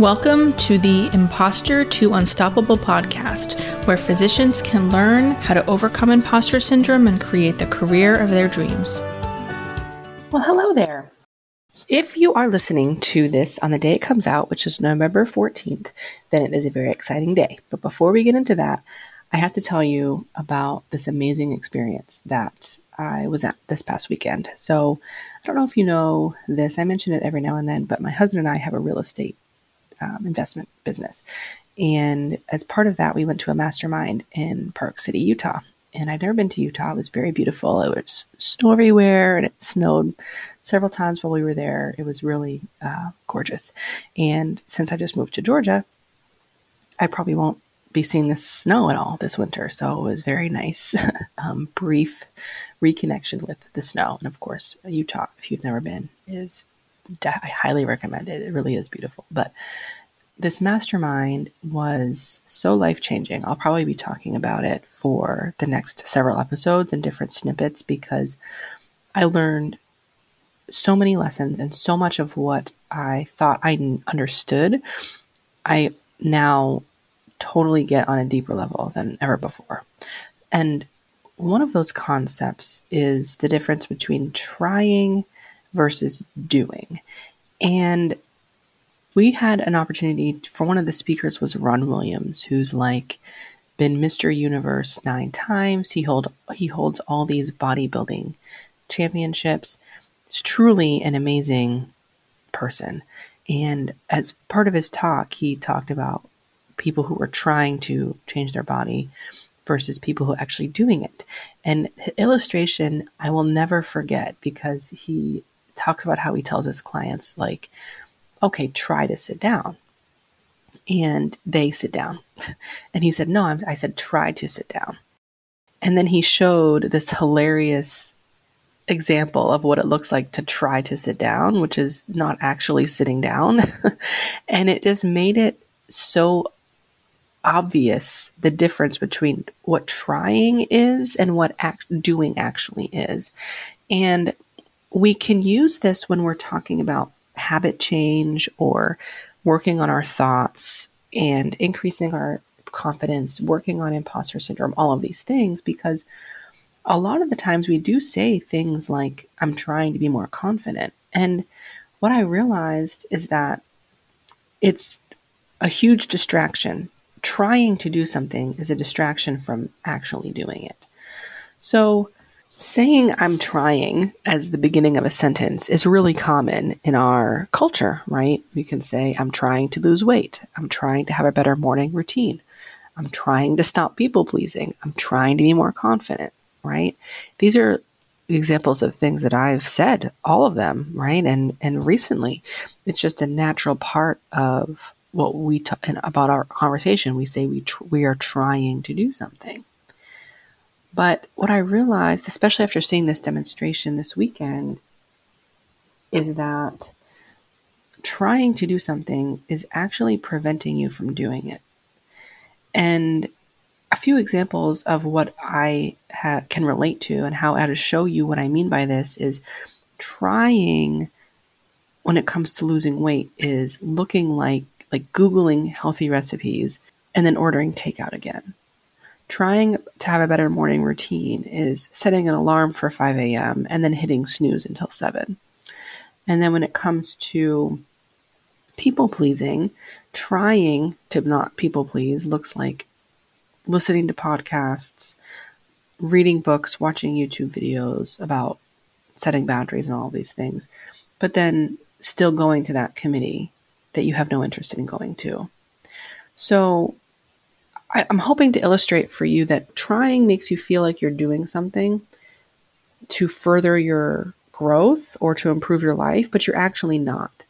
Welcome to the Imposter to Unstoppable podcast, where physicians can learn how to overcome imposter syndrome and create the career of their dreams. Well, hello there. If you are listening to this on the day it comes out, which is November 14th, then it is a very exciting day. But before we get into that, I have to tell you about this amazing experience that I was at this past weekend. So, I don't know if you know this, I mention it every now and then, but my husband and I have a real estate um, investment business. And as part of that, we went to a mastermind in Park City, Utah. And I'd never been to Utah. It was very beautiful. It was snow everywhere and it snowed several times while we were there. It was really uh, gorgeous. And since I just moved to Georgia, I probably won't be seeing the snow at all this winter. So it was very nice, um, brief reconnection with the snow. And of course, Utah, if you've never been, is I highly recommend it. It really is beautiful. But this mastermind was so life changing. I'll probably be talking about it for the next several episodes and different snippets because I learned so many lessons and so much of what I thought I understood, I now totally get on a deeper level than ever before. And one of those concepts is the difference between trying versus doing. And we had an opportunity for one of the speakers was Ron Williams, who's like been Mr. Universe nine times. He hold he holds all these bodybuilding championships. He's truly an amazing person. And as part of his talk, he talked about people who were trying to change their body versus people who are actually doing it. And illustration I will never forget because he talks about how he tells his clients, like, okay, try to sit down. And they sit down. And he said, no, I'm, I said, try to sit down. And then he showed this hilarious example of what it looks like to try to sit down, which is not actually sitting down. and it just made it so obvious the difference between what trying is and what act- doing actually is. And we can use this when we're talking about habit change or working on our thoughts and increasing our confidence, working on imposter syndrome, all of these things, because a lot of the times we do say things like, I'm trying to be more confident. And what I realized is that it's a huge distraction. Trying to do something is a distraction from actually doing it. So, Saying I'm trying as the beginning of a sentence is really common in our culture, right? We can say, I'm trying to lose weight. I'm trying to have a better morning routine. I'm trying to stop people pleasing. I'm trying to be more confident, right? These are examples of things that I've said, all of them, right? And and recently, it's just a natural part of what we talk about our conversation. We say we tr- we are trying to do something. But what I realized, especially after seeing this demonstration this weekend, is that trying to do something is actually preventing you from doing it. And a few examples of what I ha- can relate to and how I to show you what I mean by this is trying when it comes to losing weight is looking like like googling healthy recipes and then ordering takeout again trying to have a better morning routine is setting an alarm for 5 a.m. and then hitting snooze until 7. And then when it comes to people pleasing, trying to not people please looks like listening to podcasts, reading books, watching YouTube videos about setting boundaries and all these things, but then still going to that committee that you have no interest in going to. So I, I'm hoping to illustrate for you that trying makes you feel like you're doing something to further your growth or to improve your life, but you're actually not.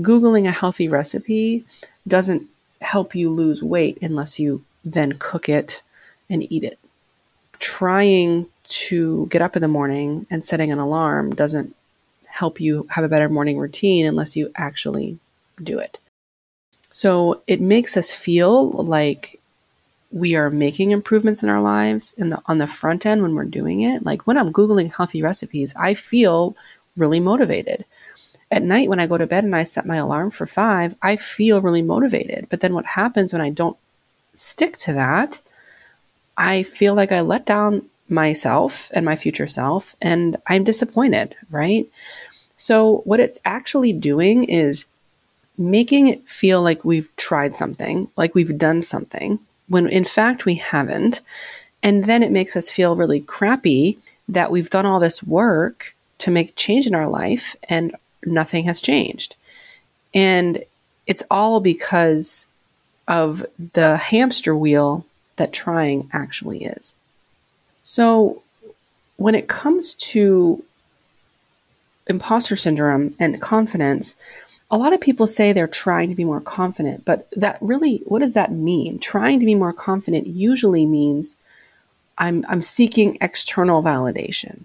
Googling a healthy recipe doesn't help you lose weight unless you then cook it and eat it. Trying to get up in the morning and setting an alarm doesn't help you have a better morning routine unless you actually do it. So it makes us feel like we are making improvements in our lives the, on the front end when we're doing it. Like when I'm Googling healthy recipes, I feel really motivated. at night when I go to bed and I set my alarm for five, I feel really motivated. But then what happens when I don't stick to that? I feel like I let down myself and my future self, and I'm disappointed, right? So, what it's actually doing is making it feel like we've tried something, like we've done something, when in fact we haven't. And then it makes us feel really crappy that we've done all this work to make change in our life and nothing has changed. And it's all because of the hamster wheel that trying actually is. So, when it comes to imposter syndrome and confidence, a lot of people say they're trying to be more confident, but that really, what does that mean? Trying to be more confident usually means I'm, I'm seeking external validation.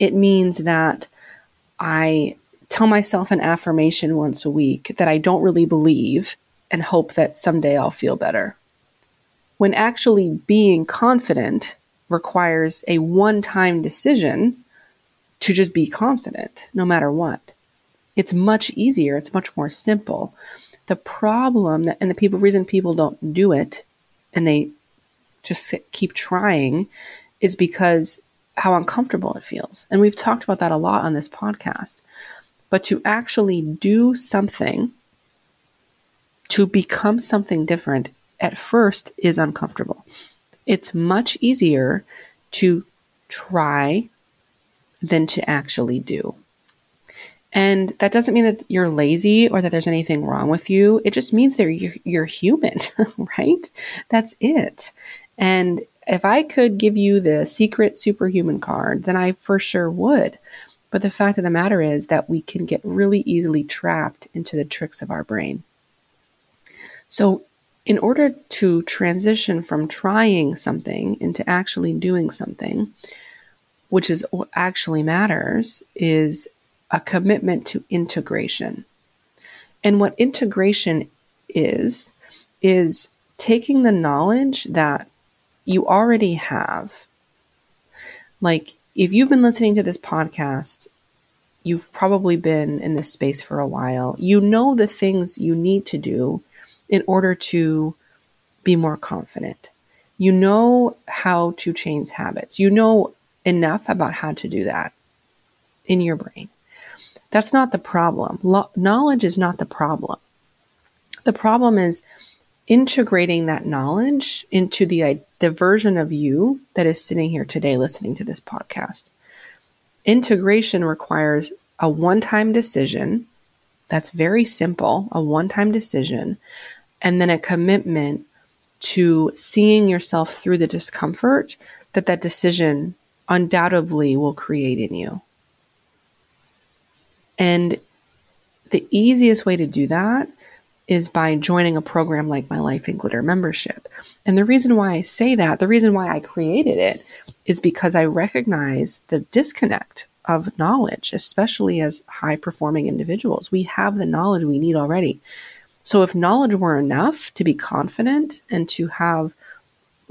It means that I tell myself an affirmation once a week that I don't really believe and hope that someday I'll feel better. When actually being confident requires a one time decision to just be confident no matter what. It's much easier, it's much more simple. The problem that, and the people reason people don't do it and they just keep trying is because how uncomfortable it feels. And we've talked about that a lot on this podcast. But to actually do something, to become something different, at first is uncomfortable. It's much easier to try than to actually do. And that doesn't mean that you're lazy or that there's anything wrong with you. It just means that you're, you're human, right? That's it. And if I could give you the secret superhuman card, then I for sure would. But the fact of the matter is that we can get really easily trapped into the tricks of our brain. So, in order to transition from trying something into actually doing something, which is what actually matters, is a commitment to integration. And what integration is, is taking the knowledge that you already have. Like, if you've been listening to this podcast, you've probably been in this space for a while. You know the things you need to do in order to be more confident. You know how to change habits. You know enough about how to do that in your brain. That's not the problem. Lo- knowledge is not the problem. The problem is integrating that knowledge into the, uh, the version of you that is sitting here today listening to this podcast. Integration requires a one time decision that's very simple, a one time decision, and then a commitment to seeing yourself through the discomfort that that decision undoubtedly will create in you. And the easiest way to do that is by joining a program like my Life in Glitter membership. And the reason why I say that, the reason why I created it, is because I recognize the disconnect of knowledge, especially as high performing individuals. We have the knowledge we need already. So if knowledge were enough to be confident and to have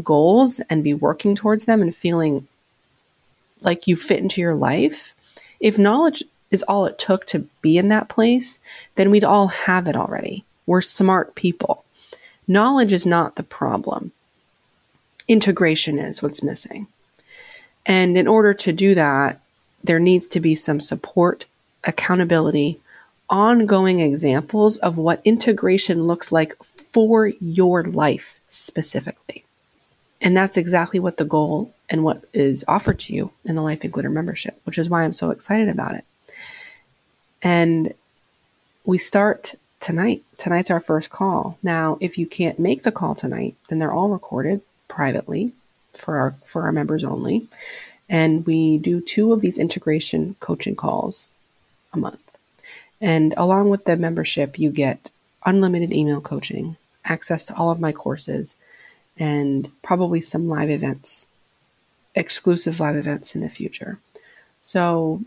goals and be working towards them and feeling like you fit into your life, if knowledge is all it took to be in that place, then we'd all have it already. We're smart people. Knowledge is not the problem. Integration is what's missing. And in order to do that, there needs to be some support, accountability, ongoing examples of what integration looks like for your life specifically. And that's exactly what the goal and what is offered to you in the Life in Glitter membership, which is why I'm so excited about it. And we start tonight. Tonight's our first call. Now, if you can't make the call tonight, then they're all recorded privately for our for our members only. And we do two of these integration coaching calls a month. And along with the membership, you get unlimited email coaching, access to all of my courses, and probably some live events, exclusive live events in the future. So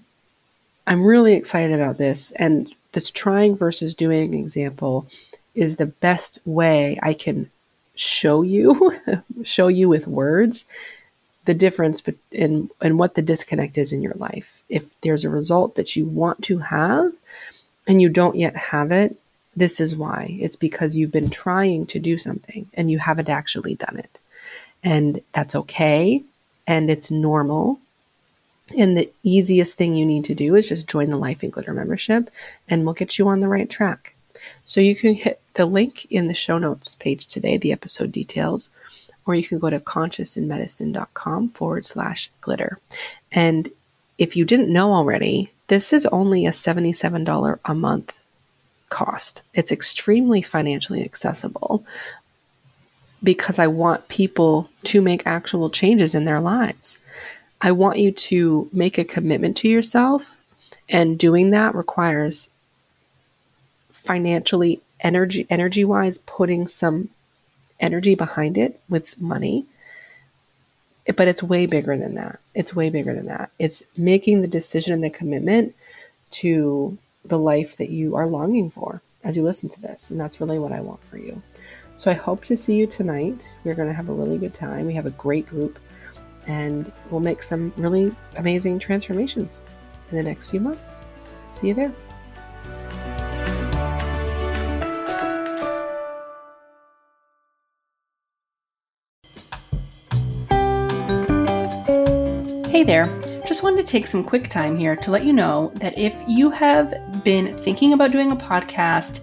I'm really excited about this. And this trying versus doing example is the best way I can show you, show you with words the difference in and what the disconnect is in your life. If there's a result that you want to have and you don't yet have it, this is why. It's because you've been trying to do something and you haven't actually done it. And that's okay and it's normal. And the easiest thing you need to do is just join the Life in Glitter membership and we'll get you on the right track. So you can hit the link in the show notes page today, the episode details, or you can go to consciousinmedicine.com forward slash glitter. And if you didn't know already, this is only a $77 a month cost. It's extremely financially accessible because I want people to make actual changes in their lives. I want you to make a commitment to yourself, and doing that requires financially energy energy wise putting some energy behind it with money. But it's way bigger than that. It's way bigger than that. It's making the decision and the commitment to the life that you are longing for as you listen to this. And that's really what i want for you. So i hope to see you tonight. We're going to have a really good time. We have a great group and we'll make some really amazing transformations in the next few months see you there Hey there. Just wanted to take some quick time here to let you know that if you have been thinking about doing a podcast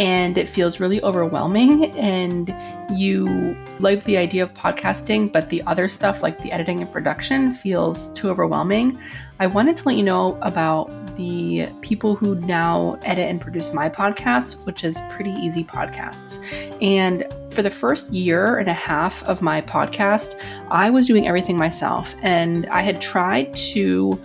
and it feels really overwhelming and you like the idea of podcasting, but the other stuff like the editing and production feels too overwhelming, I wanted to let you know about the people who now edit and produce my podcast, which is Pretty Easy Podcasts. And for the first year and a half of my podcast, I was doing everything myself. And I had tried to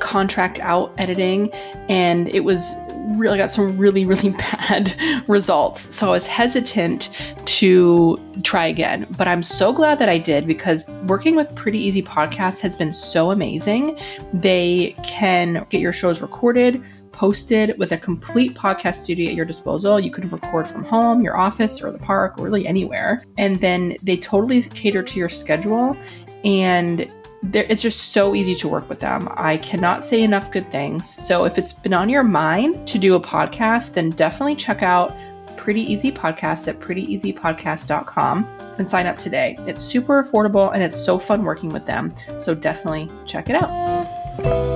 contract out editing, and it was really got some really, really bad results. So I was hesitant to try again. But I'm so glad that I did because working with Pretty Easy Podcast has been so amazing. They can get your shows recorded, posted with a complete podcast studio at your disposal. You can record from home, your office, or the park, or really anywhere. And then they totally cater to your schedule. And it's just so easy to work with them. I cannot say enough good things. So if it's been on your mind to do a podcast, then definitely check out Pretty Easy Podcast at prettyeasypodcast.com and sign up today. It's super affordable and it's so fun working with them. So definitely check it out.